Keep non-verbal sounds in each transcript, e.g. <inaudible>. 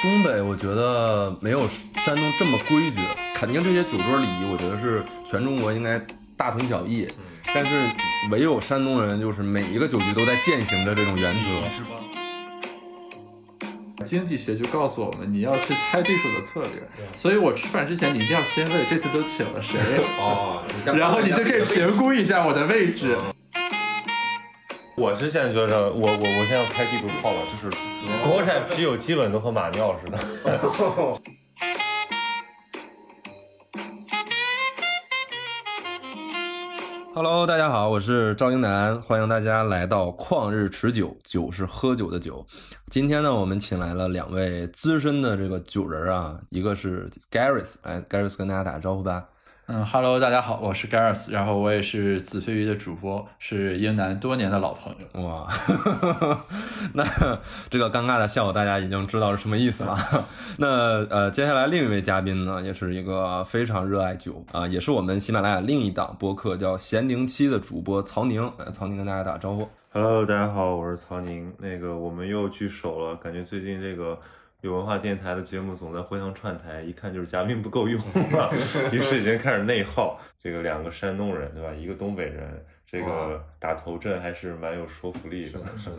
东北我觉得没有山东这么规矩，肯定这些酒桌礼仪，我觉得是全中国应该大同小异。但是唯有山东人，就是每一个酒局都在践行着这种原则。经济学就告诉我们，你要去猜对手的策略。所以我吃饭之前，你一定要先问这次都请了谁，哦，然后你就可以评估一下我的位置。我是现在觉得，我我我现在要开地图炮了，就是国产啤酒基本都和马尿似的。<laughs> Hello，大家好，我是赵英男，欢迎大家来到旷日持久，酒是喝酒的酒。今天呢，我们请来了两位资深的这个酒人啊，一个是 Gareth，哎，Gareth 跟大家打个招呼吧。嗯哈喽，大家好，我是 Gareth，然后我也是子非鱼的主播，是英南多年的老朋友。哇，<laughs> 那这个尴尬的笑，大家已经知道是什么意思了。<laughs> 那呃，接下来另一位嘉宾呢，也是一个非常热爱酒啊、也是我们喜马拉雅另一档播客叫《咸宁期》的主播曹宁。呃曹宁跟大家打个招呼。Hello，大家好，我是曹宁。那个我们又聚首了，感觉最近这个有文化电台的节目总在互相串台，一看就是嘉宾不够用啊，于是已经开始内耗。这个两个山东人对吧？一个东北人，这个打头阵还是蛮有说服力的。是的。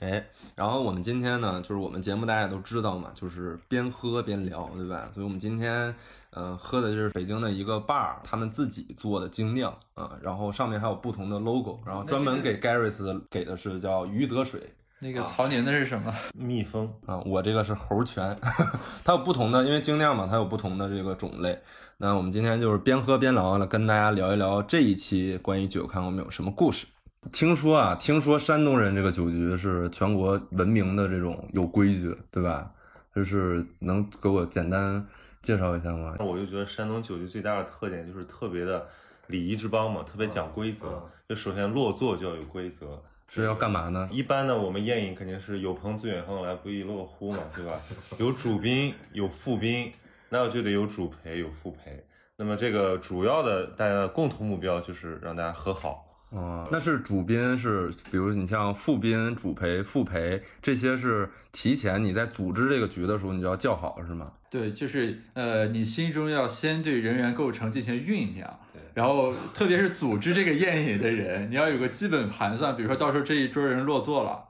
哎，然后我们今天呢，就是我们节目大家都知道嘛，就是边喝边聊，对吧？所以我们今天呃喝的就是北京的一个 bar，他们自己做的精酿啊、然后上面还有不同的 logo，然后专门给 Garys 给的是叫鱼得水，那个曹宁的是什么？<laughs> 蜜蜂，啊，我这个是猴泉，<laughs> 它有不同的，因为精酿嘛，它有不同的这个种类。那我们今天就是边喝边聊了，跟大家聊一聊这一期关于酒，看我们有什么故事。听说啊，听说山东人这个酒局是全国闻名的这种有规矩，对吧？就是能给我简单介绍一下吗？那我就觉得山东酒局最大的特点就是特别的礼仪之邦嘛，特别讲规则。嗯就首先落座就要有规则。是要干嘛呢？一般呢，我们宴饮肯定是有朋自远方来，不亦乐乎嘛，对吧？<laughs> 有主宾，有副宾，那我就得有主陪，有副陪。那么这个主要的大家的共同目标就是让大家喝好。哦，那是主宾是，比如你像副宾、主陪、副陪这些是提前你在组织这个局的时候你就要叫好是吗？对，就是呃，你心中要先对人员构成进行酝酿对，然后特别是组织这个宴饮的人，你要有个基本盘算，比如说到时候这一桌人落座了，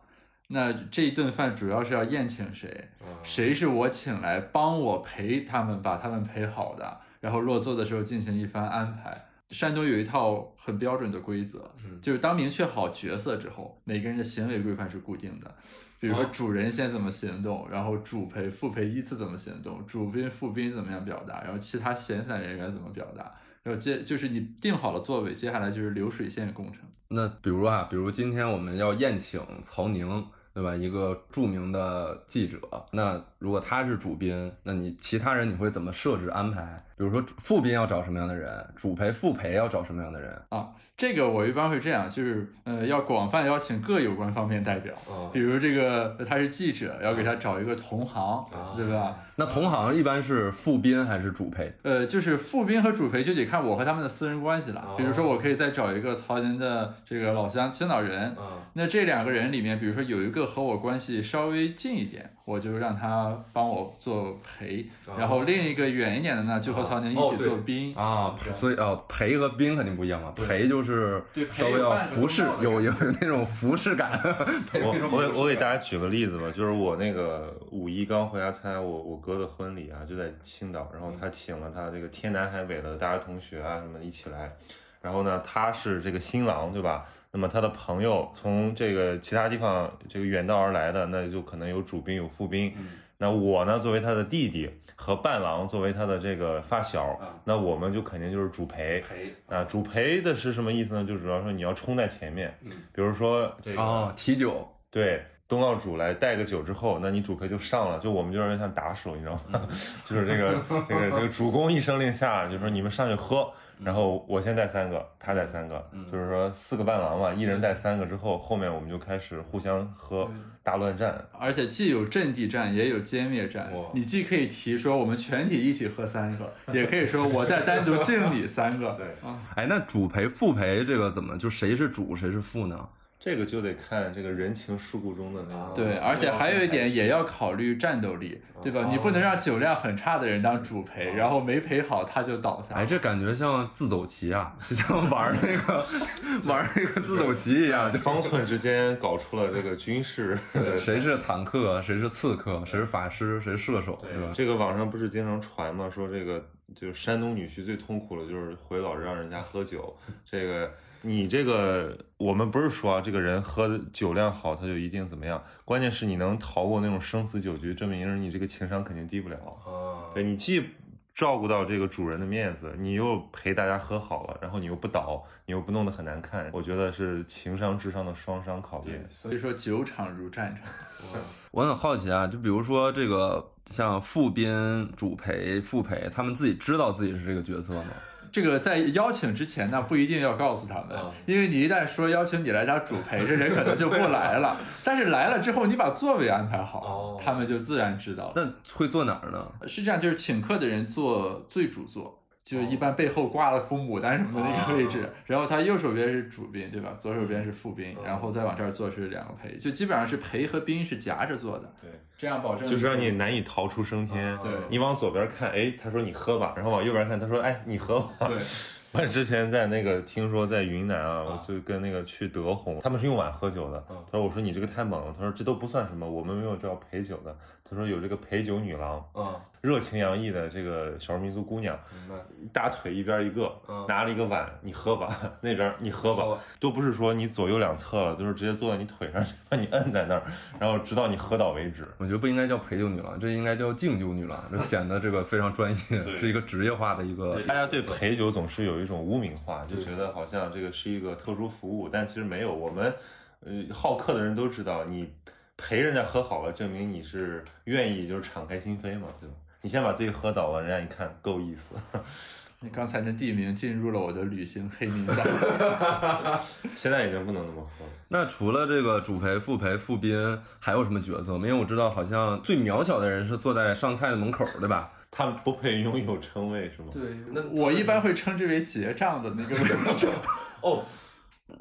那这一顿饭主要是要宴请谁，谁是我请来帮我陪他们把他们陪好的，然后落座的时候进行一番安排。山东有一套很标准的规则，就是当明确好角色之后，每个人的行为规范是固定的。比如说主人先怎么行动，然后主陪、副陪依次怎么行动，主宾、副宾怎么样表达，然后其他闲散人员怎么表达，然后接就是你定好了座位，接下来就是流水线工程。那比如啊，比如今天我们要宴请曹宁，对吧？一个著名的记者。那如果他是主宾，那你其他人你会怎么设置安排？比如说副宾要找什么样的人，主陪、副陪要找什么样的人？啊，这个我一般会这样，就是呃，要广泛邀请各有关方面代表，哦比如这个他是记者，要给他找一个同行，对吧？那同行一般是副宾还是主陪？呃，就是副宾和主陪就得看我和他们的私人关系了。比如说，我可以再找一个曹宁的这个老乡青岛人，那这两个人里面，比如说有一个和我关系稍微近一点，我就让他帮我做陪，然后另一个远一点的呢，就和曹宁一起做宾。啊，所以啊，陪和宾肯定不一样嘛。陪就是稍微要服饰中，道的有有那种服侍感。<laughs> 我我给我给大家举个例子吧，就是我那个五一刚回家参加我我哥的婚礼啊，就在青岛，然后他请了他这个天南海北的大学同学啊什么一起来，然后呢他是这个新郎对吧？那么他的朋友从这个其他地方这个远道而来的，那就可能有主宾有副宾。那我呢，作为他的弟弟和伴郎，作为他的这个发小，那我们就肯定就是主陪。陪啊，主陪的是什么意思呢？就主要说你要冲在前面，比如说这个哦，提酒。对，东道主来带个酒之后，那你主陪就上了，就我们就有点像打手，你知道吗？<laughs> 就是这个这个这个主公一声令下，就说你们上去喝，然后我先带三个，他带三个，就是说四个伴郎嘛，一人带三个之后，后面我们就开始互相喝，大乱战。而且既有阵地战，也有歼灭战。你既可以提说我们全体一起喝三个，<laughs> 也可以说我再单独敬你三个。对啊，哎，那主陪、副陪这个怎么就谁是主谁是副呢？这个就得看这个人情世故中的那种。对，而且还有一点也要考虑战斗力，对吧？你不能让酒量很差的人当主陪，然后没陪好他就倒下。哎，这感觉像自走棋啊，就像玩那个 <laughs> 玩那个自走棋一样，就方寸之间搞出了这个军事。<laughs> 谁是坦克，谁是刺客，谁是法师，谁是射手，对吧？这个网上不是经常传吗？说这个就是山东女婿最痛苦的就是回老让人家喝酒，这个。你这个，我们不是说啊，这个人喝酒量好，他就一定怎么样？关键是你能逃过那种生死酒局，证明你这个情商肯定低不了。啊，对你既照顾到这个主人的面子，你又陪大家喝好了，然后你又不倒，你又不弄得很难看，我觉得是情商智商的双商考验。所以说，酒场如战场。<laughs> 我很好奇啊，就比如说这个像副宾、主陪、副陪，他们自己知道自己是这个角色吗？这个在邀请之前呢，不一定要告诉他们，因为你一旦说邀请你来家主陪，这人可能就不来了。<laughs> 但是来了之后，你把座位安排好，他们就自然知道。那会坐哪儿呢？是这样，就是请客的人坐最主座。就一般背后挂了副牡丹什么的那个位置，<laughs> 然后他右手边是主宾，对吧？左手边是副宾，然后再往这儿坐是两个陪，就基本上是陪和宾是夹着坐的。对，这样保证就是让你难以逃出升天。对，你往左边看，哎，他说你喝吧，然后往右边看，他说哎，你喝吧。对。<laughs> 我之前在那个听说在云南啊，我就跟那个去德宏，他们是用碗喝酒的。他说：“我说你这个太猛了。”他说：“这都不算什么，我们没有叫陪酒的。”他说：“有这个陪酒女郎，热情洋溢的这个少数民族姑娘，大腿一边一个，拿了一个碗，<laughs> 你喝吧，那边你喝吧，都不是说你左右两侧了，都是直接坐在你腿上，<laughs> 把你摁在那儿，然后直到你喝倒为止。我觉得不应该叫陪酒女郎，这应该叫敬酒女郎，这显得这个非常专业，是一个职业化的一个。大家对陪酒总是有。有一种污名化，就觉得好像这个是一个特殊服务，但其实没有。我们，呃，好客的人都知道，你陪人家喝好了，证明你是愿意，就是敞开心扉嘛，对吧？你先把自己喝倒了，人家一看够意思。你 <laughs> 刚才那地名进入了我的旅行黑名单，<laughs> 现在已经不能那么喝了。那除了这个主陪、副陪、副宾，还有什么角色？因为我知道，好像最渺小的人是坐在上菜的门口，对吧？他们不配拥有称谓是吗？对，那我一般会称之为结账的那个位置。哦，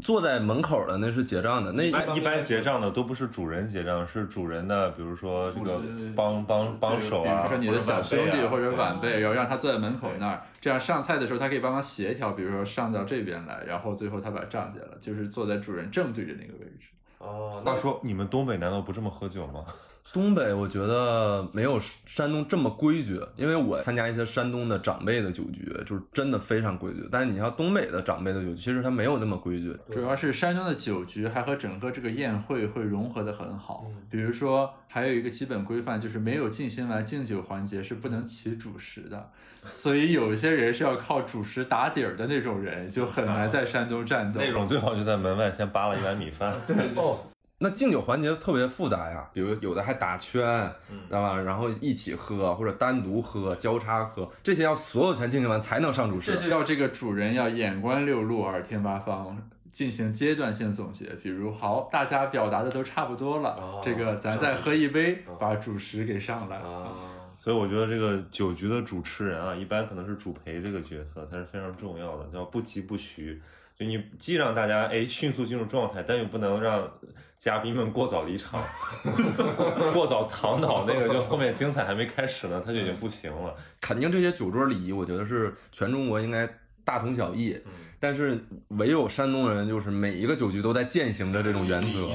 坐在门口的那是结账的，那一般结账的都不是主人结账，是主人的，比如说这个帮帮帮手啊，比如说你的小兄弟或者晚辈，然后让他坐在门口那儿，这样上菜的时候他可以帮忙协调，比如说上到这边来，然后最后他把账结了，就是坐在主人正对着那个位置。哦，那说你们东北难道不这么喝酒吗？东北我觉得没有山东这么规矩，因为我参加一些山东的长辈的酒局，就是真的非常规矩。但是你像东北的长辈的酒局，其实它没有那么规矩。主要是山东的酒局还和整个这个宴会会融合的很好。比如说，还有一个基本规范，就是没有进行完敬酒环节是不能起主食的。所以有一些人是要靠主食打底儿的那种人，就很难 <laughs> 在山东战斗。那种最好就在门外先扒了一碗米饭。<laughs> 对哦。那敬酒环节特别复杂呀，比如有的还打圈，知道吧？然后一起喝或者单独喝、交叉喝，这些要所有全进行完才能上主食。这就要这个主人要眼观六路、耳听八方，进行阶段性总结。比如，好，大家表达的都差不多了，这个咱再喝一杯，把主食给上来。所以我觉得这个酒局的主持人啊，一般可能是主陪这个角色，他是非常重要的，叫不急不徐。就你既让大家哎迅速进入状态，但又不能让。嘉宾们过早离场，<laughs> 过早躺倒，那个就后面精彩还没开始呢，他就已经不行了。肯定这些酒桌礼仪，我觉得是全中国应该大同小异。但是唯有山东人，就是每一个酒局都在践行着这种原则。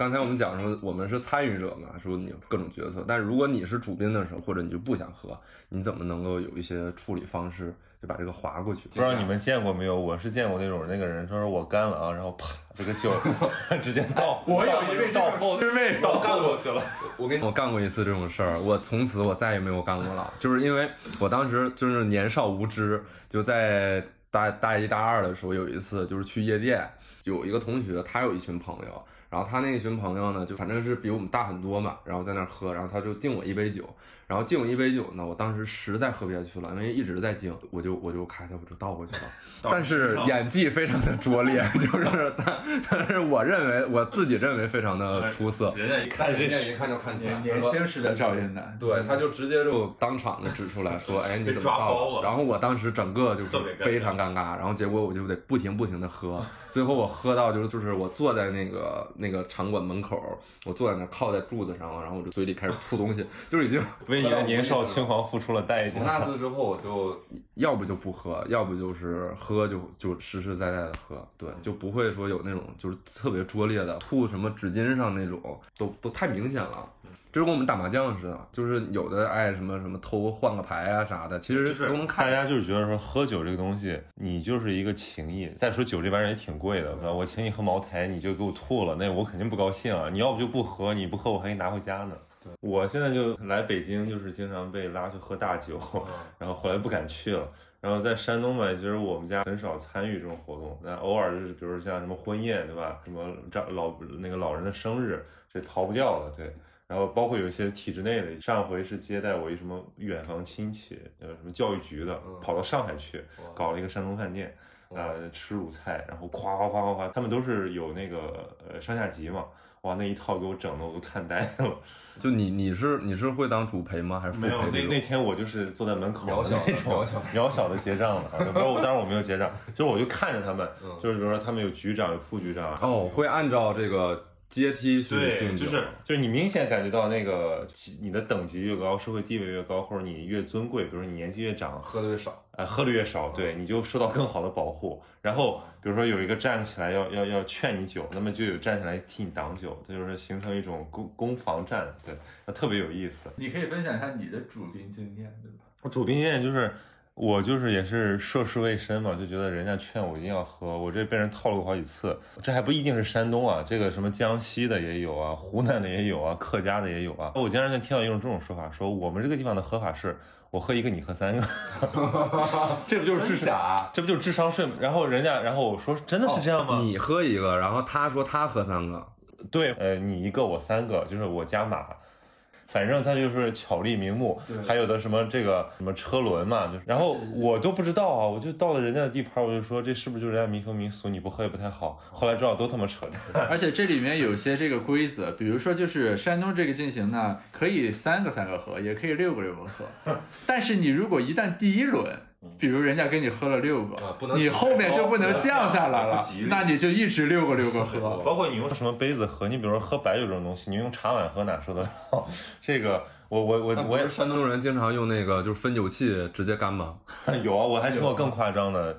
刚才我们讲说，我们是参与者嘛，说你各种角色。但是如果你是主宾的时候，或者你就不想喝，你怎么能够有一些处理方式？就把这个划过去，不知道你们见过没有？我是见过那种那个人，他说我干了啊，然后啪，这个酒 <laughs> 直接倒，我有一位倒后师妹倒干过去了。我跟你我干过一次这种事儿，我从此我再也没有干过了，就是因为我当时就是年少无知，就在大大一大二的时候有一次就是去夜店，有一个同学他有一群朋友。然后他那群朋友呢，就反正是比我们大很多嘛，然后在那儿喝，然后他就敬我一杯酒，然后敬我一杯酒呢，我当时实在喝不下去了，因为一直在敬，我就我就开他我就倒过去了，但是演技非常的拙劣，<laughs> 就是 <laughs> 但但是我认为我自己认为非常的出色，人家一。看人家一看就看出来，年轻时的赵云南，对，他就直接就当场的指出来说，哎，你怎么倒了然后我当时整个就是非常尴尬，然后结果我就得不停不停的喝，最后我喝到就是就是我坐在那个那个场馆门口，我坐在那靠在柱子上，然后我就嘴里开始吐东西，就是已经为你的年少轻狂。付出了代从价。那次之后，我就要不就不喝，要不就是喝就就实实在在的喝，对，就不会说有那种就是特别拙劣的吐什么纸巾上那种，都都太明显了。这就跟我们打麻将似的，就是有的爱什么什么偷换个牌啊啥的，其实都能看大。家就是觉得说喝酒这个东西，你就是一个情谊。再说酒这玩意儿也挺贵的，我请你喝茅台，你就给我吐了，那我肯定不高兴啊！你要不就不喝，你不喝我还给你拿回家呢。我现在就来北京，就是经常被拉去喝大酒，<laughs> 然后后来不敢去了。然后在山东吧，其实我们家很少参与这种活动，那偶尔就是比如像什么婚宴，对吧？什么长老那个老人的生日，这逃不掉的，对。然后包括有一些体制内的，上回是接待我一什么远房亲戚，呃，什么教育局的，跑到上海去搞了一个山东饭店，呃，吃鲁菜，然后夸夸夸夸夸，他们都是有那个呃上下级嘛，哇，那一套给我整的我都看呆了。<laughs> 就你你是你是会当主陪吗？还是副没有？那那天我就是坐在门口渺小的的那种渺小渺小的结账了，啊不是我，当然我没有结账，就是我就看着他们，嗯就是比如说他们有局长有副局长，哦，会按照这个阶梯去对，敬酒，就是就是你明显感觉到那个你的等级越高，社会地位越高，或者你越尊贵，比如说你年纪越长，喝的越少。呃，喝的越少，对，你就受到更好的保护。然后比如说有一个站起来要要要劝你酒，那么就有站起来替你挡酒，这就是形成一种攻攻防战，对，那特别有意思。你可以分享一下你的主宾经验，对吧？我主宾经验就是，我就是也是涉世未深嘛，就觉得人家劝我一定要喝，我这被人套路过好几次。这还不一定是山东啊，这个什么江西的也有啊，湖南的也有啊，客家的也有啊。我经常在听到一种这种说法，说我们这个地方的喝法是。我喝一个，你喝三个，<laughs> 这不就是智商？假？这不就是智商税吗？然后人家，然后我说真的是这样吗？你喝一个，然后他说他喝三个，对，呃，你一个我三个，就是我加码，反正他就是巧立名目，还有的什么这个什么车轮嘛，就是，然后我都不知道啊，我就到了人家的地盘，我就说这是不是就是人家民风民俗，你不喝也不太好。后来知道都他妈扯淡，<laughs> 而且这里面有些这个规则，比如说就是山东这个进行呢，可以三个三个喝，也可以六个六个喝，<laughs> 但是你如果一旦第一轮。比如人家给你喝了六个，啊不能你后面就不能降下来了那你就一直六个六个喝。<laughs> 包括你用什么杯子喝，你比如说喝白酒这种东西，你用茶碗喝哪受得了？<laughs> 这个我我我我也是山东人经常用那个就是分酒器直接干吗？<laughs> 有啊，我还听过更夸张的，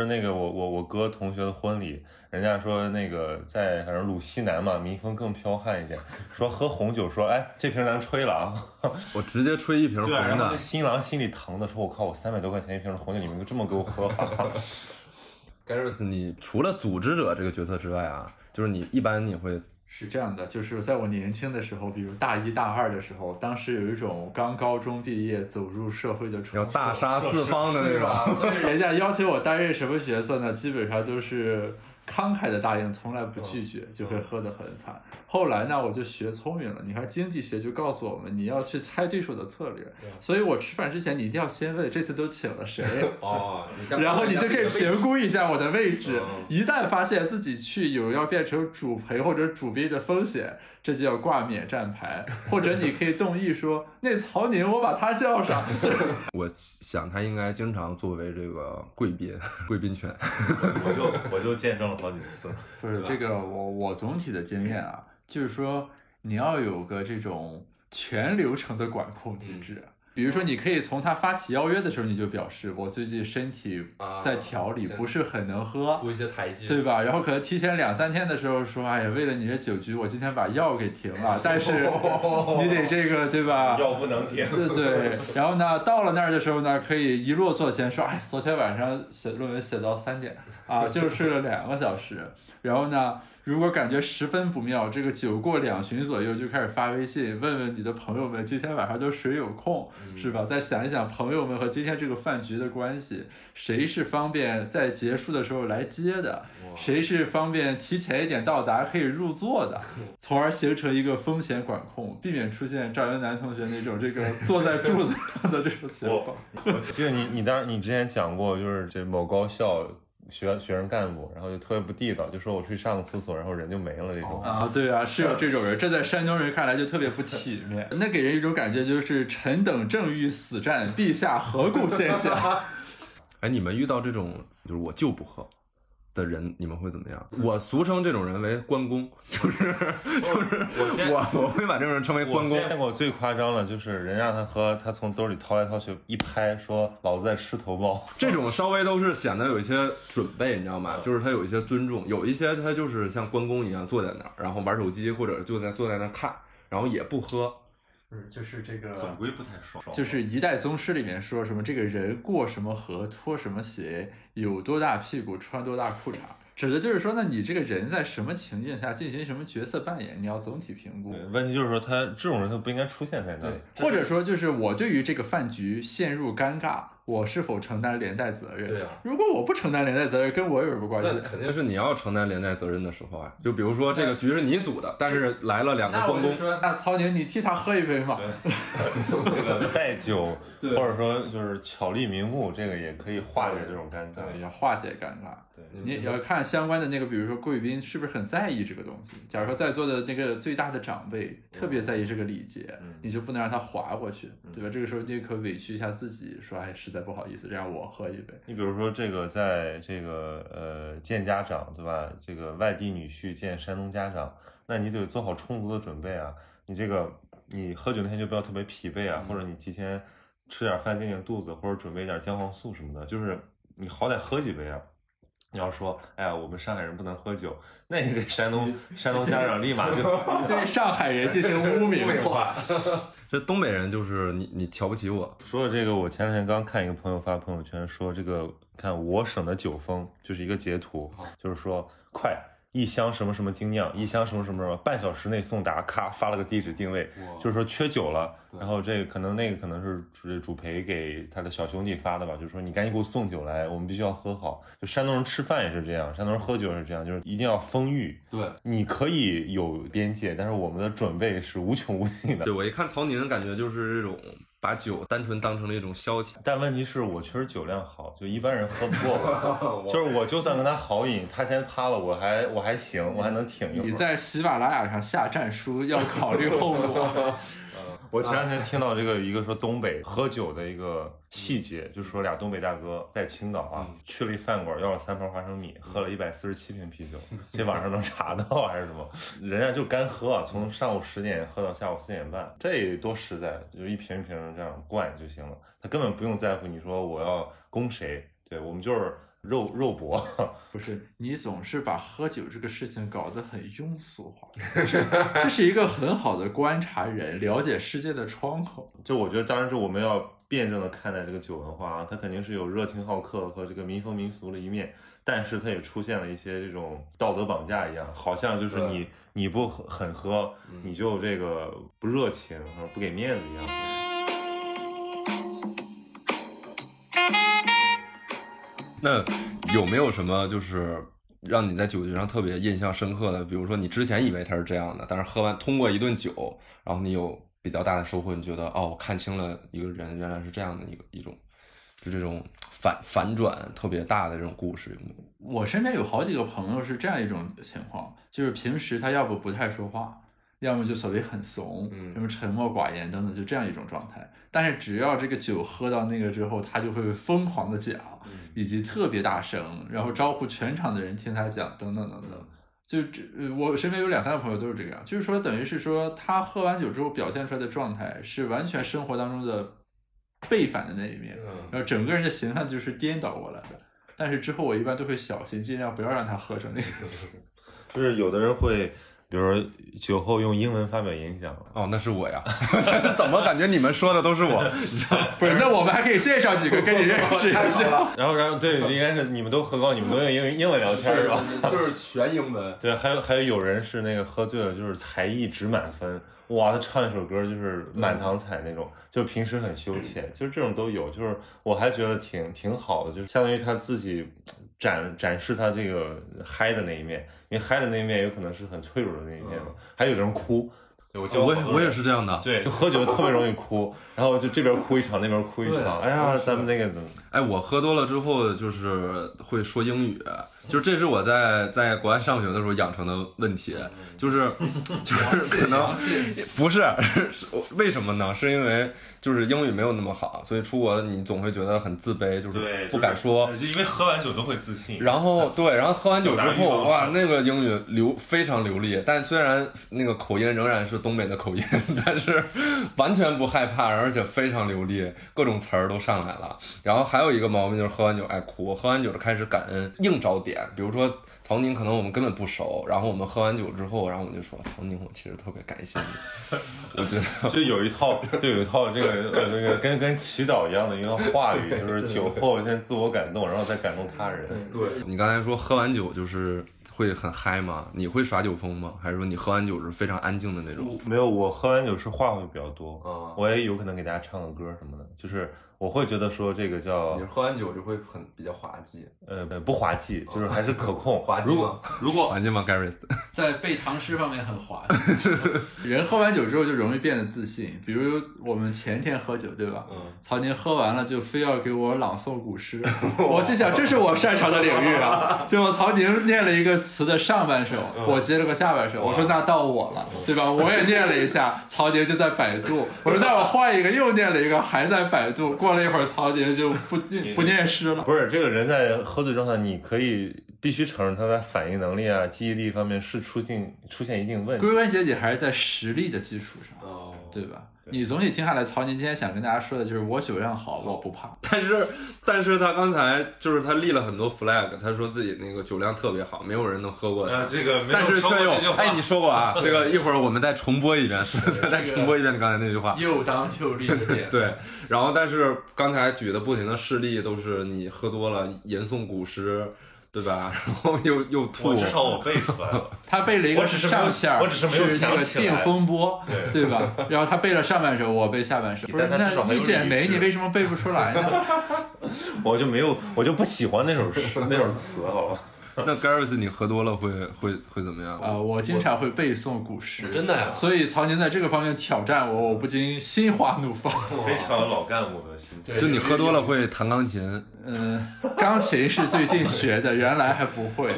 是那个我我我哥同学的婚礼，人家说那个在反正鲁西南嘛，民风更剽悍一点，说喝红酒，说哎这瓶咱吹了啊，<laughs> 我直接吹一瓶红对啊，然后那的。新郎心里疼的说，我靠，我三百多块钱一瓶的红酒，你们就这么给我喝法？Garrus，<laughs> 你除了组织者这个角色之外啊，就是你一般你会是这样的，就是在我年轻的时候，比如大一大二的时候，当时有一种刚高中毕业走入社会的要大杀四方的那种。所以人家要求我担任什么角色呢？基本上都是慷慨的答应，从来不拒绝，就会喝得很惨。后来呢，我就学聪明了。你看经济学就告诉我们，你要去猜对手的策略。所以我吃饭之前，你一定要先问这次都请了谁。哦，<laughs> 然后你就可以评估一下我的位置嗯，一旦发现自己去有要变成主陪或者主宾的风险，这就要挂免战牌，或者你可以动议说，那曹宁我把他叫上。<laughs> 我想他应该经常作为这个贵宾，贵宾犬。我就我就见证了好几次。<laughs> 不是这个，我我总体的经验啊，就是说你要有个这种全流程的管控机制。比如说，你可以从他发起邀约的时候，你就表示我最近身体在调理，啊不是很能喝，一些台阶对吧？然后可能提前两三天的时候说，哎呀，为了你这酒局，我今天把药给停了，但是 <laughs> 你得这个，对吧？药不能停。对对，<laughs> 然后呢，到了那儿的时候呢，可以一落座前说，哎，昨天晚上写论文写到三点啊，就睡了两个小时。然后呢，如果感觉十分不妙，这个酒过两巡左右就开始发微信问问你的朋友们今天晚上都谁有空，是吧？再想一想朋友们和今天这个饭局的关系，谁是方便在结束的时候来接的，谁是方便提前一点到达可以入座的，<laughs> 从而形成一个风险管控，避免出现赵云南同学那种这个 <laughs> 坐在柱子上的这种情况。我记得你你当时你之前讲过，就是这某高校学学生干部，然后就特别不地道，就说我出去上个厕所，然后人就没了这种。啊，对啊，是有这种人，这在山东人看来就特别不体面，那给人一种感觉就是臣等正欲死战，陛下何故先下？<laughs> 哎，你们遇到这种就是我就不喝的人，你们会怎么样？我俗称这种人为关公，就是就是我我会把这种人称为关我公。见过最夸张的，就是人让他喝，他从兜里掏来掏去，一拍说老子在吃头孢。这种稍微都是显得有一些准备，你知道吗？就是他有一些尊重，有一些他就是像关公一样坐在那儿，然后玩手机或者就在坐在那儿看，然后也不喝。就是这个总，归不太爽就是一代宗师里面说什么这个人过什么河，脱什么鞋，有多大屁股穿多大裤衩，指的就是说，那你这个人在什么情境下进行什么角色扮演，你要总体评估。问题就是说他这种人他不应该出现在那里。，或者说就是我对于这个饭局陷入尴尬，我是否承担连带责任？对啊如果我不承担连带责任，跟我有什么关系那？肯定是你要承担连带责任的时候啊。就比如说这个局是你组的，但是来了两个关公，那说，那曹宁，你替他喝一杯嘛。<laughs> 这个带酒，对或者说就是巧立名目，这个也可以化解这种尴尬。对，要化解尴尬。对你也要看相关的那个，比如说贵宾是不是很在意这个东西。假如说在座的那个最大的长辈特别在意这个礼节，嗯你就不能让他划过去，对吧？这个时候你也可委屈一下自己，说哎，实在不好意思，让我喝一杯。你比如说这个，在这个呃见家长，对吧？这个外地女婿见山东家长，那你得做好充足的准备啊。你这个你喝酒那天就不要特别疲惫啊，或者你提前吃点饭垫垫肚子，或者准备点姜黄素什么的，就是你好歹喝几杯啊。你要说，哎呀，我们上海人不能喝酒，那你这山东 <laughs> 山东家长立马就对上海人进行污名化。<laughs> 这东北人就是你你瞧不起我，说到这个，我前两天刚看一个朋友发朋友圈说，这个看我省的酒风，就是一个截图，就是说快一箱什么什么精酿，一箱什么什么什么，半小时内送达，咔发了个地址定位，就是说缺酒了。然后这个可能那个可能是主主陪给他的小兄弟发的吧，就是说你赶紧给我送酒来，我们必须要喝好。就山东人吃饭也是这样，山东人喝酒也是这样，就是一定要丰裕。对你可以有边界，但是我们的准备是无穷无尽的对。我一看曹宁，感觉就是这种把酒单纯当成了一种消遣。但问题是我确实酒量好，就一般人喝不过我。<laughs> 就是我就算跟他好饮，他先趴了，我还我还行，我还能挺一会儿。你在喜马拉雅上下战书，要考虑后路。<laughs> 我前两天听到这个一个说东北喝酒的一个细节，就是说俩东北大哥在青岛啊，去了一饭馆，要了三盘花生米，喝了一百四十七瓶啤酒，这网上能查到还是什么？人家就干喝啊，从上午十点喝到下午四点半，这多实在，就一瓶一瓶这样灌就行了，他根本不用在乎你说我要供谁，对我们就是肉肉搏。<laughs> 不是，你总是把喝酒这个事情搞得很庸俗化，<laughs> 这这是一个很好的观察人、了解世界的窗口。就我觉得，当然是我们要辩证的看待这个酒文化啊，它肯定是有热情好客和这个民风民俗的一面，但是它也出现了一些这种道德绑架一样，好像就是你你不很很喝，你就这个不热情不给面子一样。那有没有什么就是让你在酒局上特别印象深刻的？比如说你之前以为他是这样的，但是喝完通过一顿酒，然后你有比较大的收获，你觉得哦，我看清了一个人原来是这样的一个一种，就这种反反转特别大的这种故事有没有？我身边有好几个朋友是这样一种情况，就是平时他要不不太说话，要么就所谓很怂，嗯要么沉默寡言等等，就这样一种状态。但是只要这个酒喝到那个之后，他就会疯狂的讲，以及特别大声，然后招呼全场的人听他讲，等等等等。就这，呃我身边有两三个朋友都是这个样，就是说，等于是说他喝完酒之后表现出来的状态是完全生活当中的背反的那一面，然后整个人的形象就是颠倒过来的。但是之后我一般都会小心，尽量不要让他喝成那个。<laughs> 就是有的人会比如酒后用英文发表演讲，哦，那是我呀，<laughs> 怎么感觉你们说的都是我？不是，那我们还可以介绍几个跟你认识一下。<laughs> 然后然后对，应该是你们都喝高，你们都用英英文聊天是吧？就是全英文。<laughs> 对，还有还有有人是那个喝醉了，就是才艺值满分，哇，他唱一首歌就是满堂彩那种，就平时很羞怯，就是这种都有，就是我还觉得挺挺好的，就是相当于他自己展展示他这个嗨的那一面，因为嗨的那一面有可能是很脆弱的那一面嘛，还有人哭。对我我也我也是这样的，对，喝酒特别容易哭，然后就这边哭一场，那边哭一场，哎呀，咱们那个怎么？哎，我喝多了之后就是会说英语，就这是我在在国外上学的时候养成的问题，就是就是可能不是 <laughs> 是为什么呢？是因为就是英语没有那么好，所以出国你总会觉得很自卑，就是对，不敢说。就因为喝完酒都会自信。然后 <laughs> 对，然后喝完酒之后，哇，那个英语流非常流利，但虽然那个口音仍然是东北的口音，<laughs> 但是完全不害怕，而且非常流利，各种词儿都上来了。然后还有一个毛病就是喝完酒爱哭，喝完酒就开始感恩，硬找点，比如说。曹宁可能我们根本不熟，然后我们喝完酒之后，然后我们就说曹宁，我其实特别感谢你，我觉得 <laughs> 就有一套，就有一套这个呃这个跟跟祈祷一样的一个话语，就是酒后先自我感动，然后再感动他人。对你刚才说喝完酒就是会很嗨吗？你会耍酒疯吗？还是说你喝完酒是非常安静的那种？没有，我喝完酒是话会比较多，啊我也有可能给大家唱个歌什么的，就是我会觉得说这个叫你喝完酒就会很比较滑稽，呃不滑稽，就是还是可控。滑稽吗？如果滑稽吗，Gary？<laughs> 在背唐诗方面很滑稽，<laughs> 人喝完酒之后就容易变得自信。比如我们前天喝酒，对吧？嗯曹宁喝完了就非要给我朗诵古诗，我心想这是我擅长的领域啊。<laughs> 结果曹宁念了一个词的上半首，我接了个下半首，我说那到我了，对吧？我也念了一下，曹宁就在百度，我说那我换一个，又念了一个，还在百度。过了一会儿，曹杰就不 <laughs> 不念诗了。不是这个人在喝醉状态，你可以必须承认他在反应能力啊、记忆力方面是出现出现一定问题。归根结底还是在实力的基础上，哦，对吧？你总体听下来，曹宁今天想跟大家说的就是，我酒量好，我不怕。但是但是他刚才就是他立了很多 flag，他说自己那个酒量特别好，没有人能喝过他。啊，这个没但是却有这句话哎，你说过啊，<laughs> 这个一会儿我们再重播一遍，是再重播一遍你刚才那句话。又当又立，<laughs> 对，然后但是刚才举的不停的事例都是你喝多了吟诵古诗，对吧？<laughs> 然后又又吐我，至少我背出来了。<laughs> 他背了一个是上线儿，我只是没有那个想起定风波，对对吧？然后他背了上半首，我背下半首。不是，但他那一剪梅，你为什么背不出来呢？<laughs> 我就没有，我就不喜欢那首诗那首词，好吧？<laughs> 那 Gareth 你喝多了会会会怎么样？啊，我经常会背诵古诗，真的呀所以曹宁在这个方面挑战我，我不禁心花怒放。<laughs> 非常老干部的心态。就你喝多了会弹钢琴，嗯，钢琴是最近学的，原来还不会。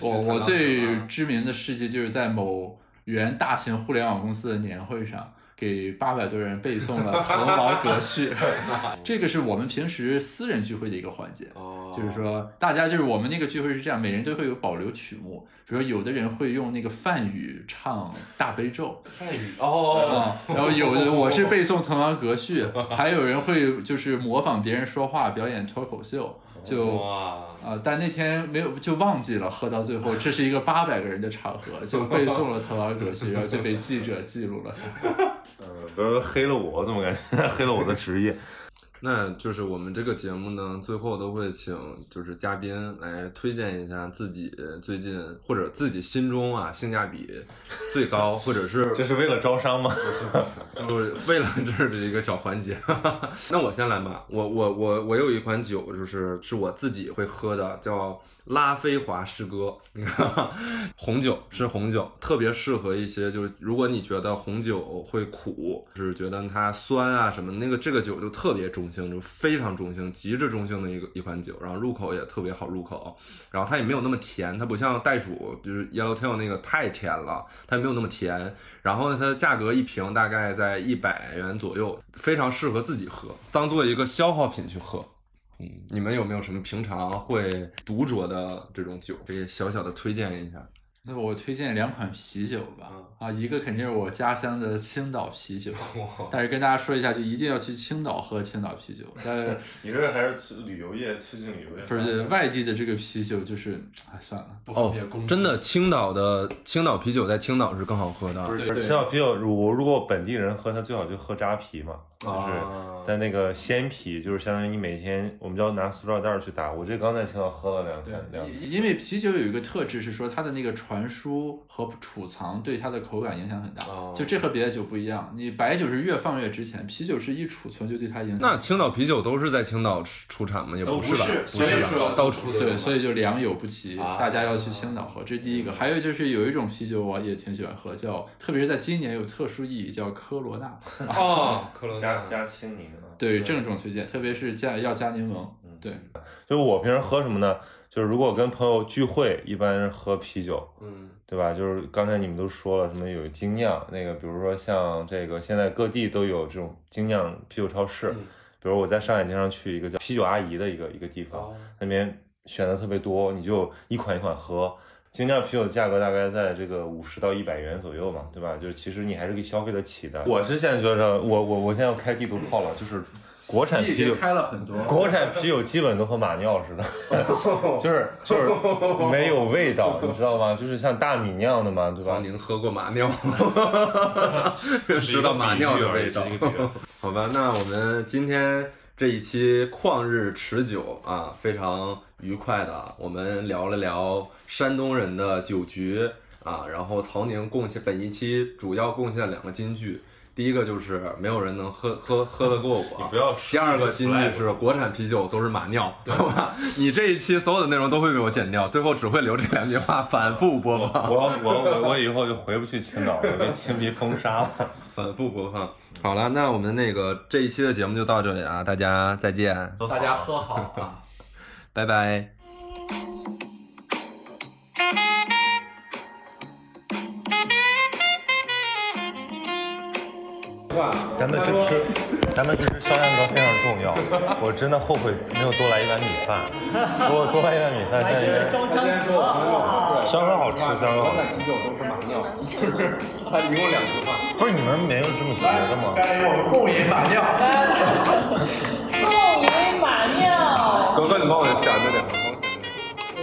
我我最知名的事迹就是在某原大型互联网公司的年会上，给八百多人背诵了 <laughs>《滕王阁序》。<laughs> 这个是我们平时私人聚会的一个环节。哦就是说，大家就是我们那个聚会是这样，每人都会有保留曲目，比如说有的人会用那个梵语唱大悲咒，汉语哦，啊，然后有的我是背诵《滕王阁序》，还有人会就是模仿别人说话，表演脱口秀，就哇，啊，但那天没有就忘记了，喝到最后，这是一个八百个人的场合，就背诵了《滕王阁序》，然后就被记者记录了下来。嗯，<laughs> 不是黑了我，怎么感觉 <laughs> 黑了我的职业？那就是我们这个节目呢，最后都会请就是嘉宾来推荐一下自己最近或者自己心中啊性价比最高，或者是 <laughs> 这是为了招商吗？<laughs> 就是为了这儿的一个小环节。<laughs> 那我先来吧，我我我我有一款酒，就是是我自己会喝的，叫拉菲华诗歌。你看，红酒是红酒，特别适合一些就是如果你觉得红酒会苦，就是觉得它酸啊什么，那个这个酒就特别中性，就非常中性，极致中性的一个一款酒，然后入口也特别好入口，然后它也没有那么甜，它不像袋鼠就是 Yellowtail 那个太甜了，它也没有那么甜。然后呢，它的价格一瓶大概在一百元左右，非常适合自己喝，当做一个消耗品去喝。你们有没有什么平常会独酌的这种酒，可以小小的推荐一下？那我推荐两款啤酒吧，嗯啊，一个肯定是我家乡的青岛啤酒，但是跟大家说一下，就一定要去青岛喝青岛啤酒，在 <laughs> 你这还是促旅游业促进旅游业？不是外地的这个啤酒，就是哎算了，不方哦便公，真的，青岛的青岛啤酒在青岛是更好喝的，不是青岛啤酒，如如果本地人喝，他最好就喝扎啤嘛，就是。啊但那个鲜啤就是相当于你每天，我们就要拿塑料袋儿去打。我这刚在青岛喝了两三两次，因为啤酒有一个特质是说它的那个传输和储藏对它的口感影响很大，哦就这和别的酒不一样。你白酒是越放越值钱，啤酒是一储存就对它影响。那青岛啤酒都是在青岛出出产吗？也不是吧？不是吧所以说？到处对，所以就良莠不齐，啊大家要去青岛喝，这是第一个。还有就是有一种啤酒我也挺喜欢喝，叫特别是在今年有特殊意义，叫科罗娜。<laughs> 哦，科罗加加青柠啊。对，郑重推荐，特别是加要加柠檬。对，就是我平时喝什么呢？就是如果跟朋友聚会，一般是喝啤酒，嗯对吧？就是刚才你们都说了，什么有精酿，那个比如说像这个，现在各地都有这种精酿啤酒超市。嗯比如我在上海经常去一个叫啤酒阿姨的一个一个地方，哦那边选的特别多，你就一款一款喝。精酿啤酒的价格大概在这个五十到一百元左右嘛，对吧？就是其实你还是可以消费得起的。我是现在觉得，我我我现在要开地图炮了，就是国产啤酒开了很多国产啤酒基本都和马尿似的，<laughs> 就是就是没有味道，你知道吗？就是像大米酿的嘛，对吧曹？宁喝过马尿，<laughs> 知道马尿的味道。<laughs> 好吧，那我们今天这一期旷日持久啊，非常愉快的，我们聊了聊山东人的酒局啊，然后曹宁贡献本一期主要贡献两个金句。第一个就是没有人能喝喝喝得过 <laughs> 你我不，要第二个金句是国产啤酒都是马尿，对吧？你这一期所有的内容都会被我剪掉，最后只会留这两句话反复播放。我我我我以后就回不去青岛了，被青皮封杀了。<laughs> 反复播放。好了，那我们那个这一期的节目就到这里啊，大家再见，大家喝好啊。<laughs> 拜拜。咱们支持，咱们支持肖战哥非常重要。<laughs> 我真的后悔没有多来一碗米饭，给我多来一碗米饭。现在应该香哥好吃，香哥好吃。啤酒都是马尿，就是他一共两句话。不是你们没有这么觉得吗？我们共饮马尿。共饮马尿，哥哥，你帮我想着点，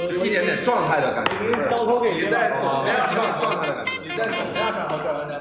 就一点点状态的感觉。交托给你在总量上，状态的感觉。你在总量上和赵文才打